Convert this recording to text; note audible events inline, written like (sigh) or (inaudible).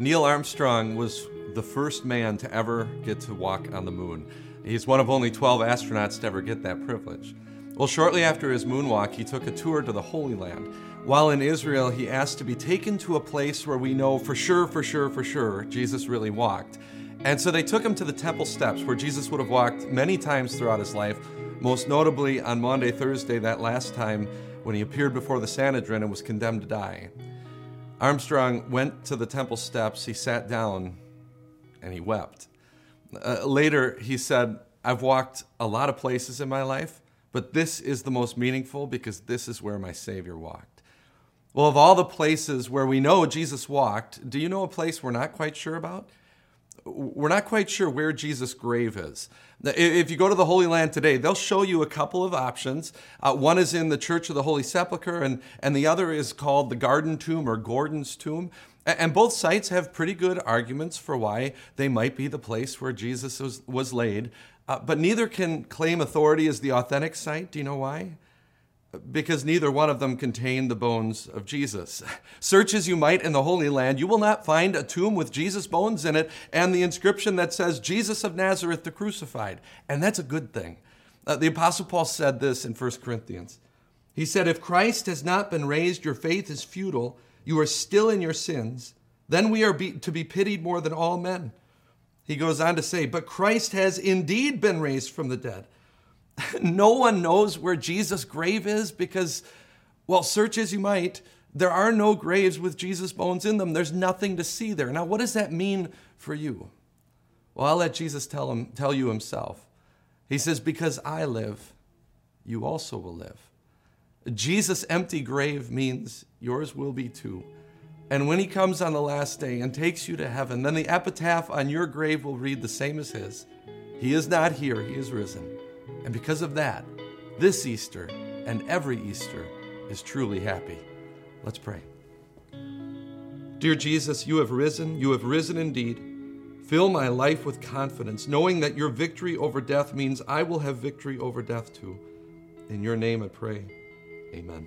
Neil Armstrong was the first man to ever get to walk on the moon. He's one of only 12 astronauts to ever get that privilege. Well, shortly after his moonwalk, he took a tour to the Holy Land. While in Israel, he asked to be taken to a place where we know for sure, for sure, for sure Jesus really walked. And so they took him to the temple steps where Jesus would have walked many times throughout his life, most notably on Maundy, Thursday, that last time when he appeared before the Sanhedrin and was condemned to die. Armstrong went to the temple steps, he sat down, and he wept. Uh, later, he said, I've walked a lot of places in my life, but this is the most meaningful because this is where my Savior walked. Well, of all the places where we know Jesus walked, do you know a place we're not quite sure about? We're not quite sure where Jesus' grave is. If you go to the Holy Land today, they'll show you a couple of options. Uh, one is in the Church of the Holy Sepulchre, and, and the other is called the Garden Tomb or Gordon's Tomb. And both sites have pretty good arguments for why they might be the place where Jesus was, was laid, uh, but neither can claim authority as the authentic site. Do you know why? Because neither one of them contain the bones of Jesus. (laughs) Search as you might in the Holy Land, you will not find a tomb with Jesus' bones in it and the inscription that says, Jesus of Nazareth the crucified. And that's a good thing. Uh, the Apostle Paul said this in 1 Corinthians. He said, If Christ has not been raised, your faith is futile, you are still in your sins, then we are be- to be pitied more than all men. He goes on to say, But Christ has indeed been raised from the dead (laughs) no one knows where Jesus' grave is because, well, search as you might, there are no graves with Jesus' bones in them. There's nothing to see there. Now, what does that mean for you? Well, I'll let Jesus tell, him, tell you himself. He says, Because I live, you also will live. Jesus' empty grave means yours will be too. And when he comes on the last day and takes you to heaven, then the epitaph on your grave will read the same as his He is not here, he is risen. And because of that, this Easter and every Easter is truly happy. Let's pray. Dear Jesus, you have risen, you have risen indeed. Fill my life with confidence, knowing that your victory over death means I will have victory over death too. In your name I pray. Amen.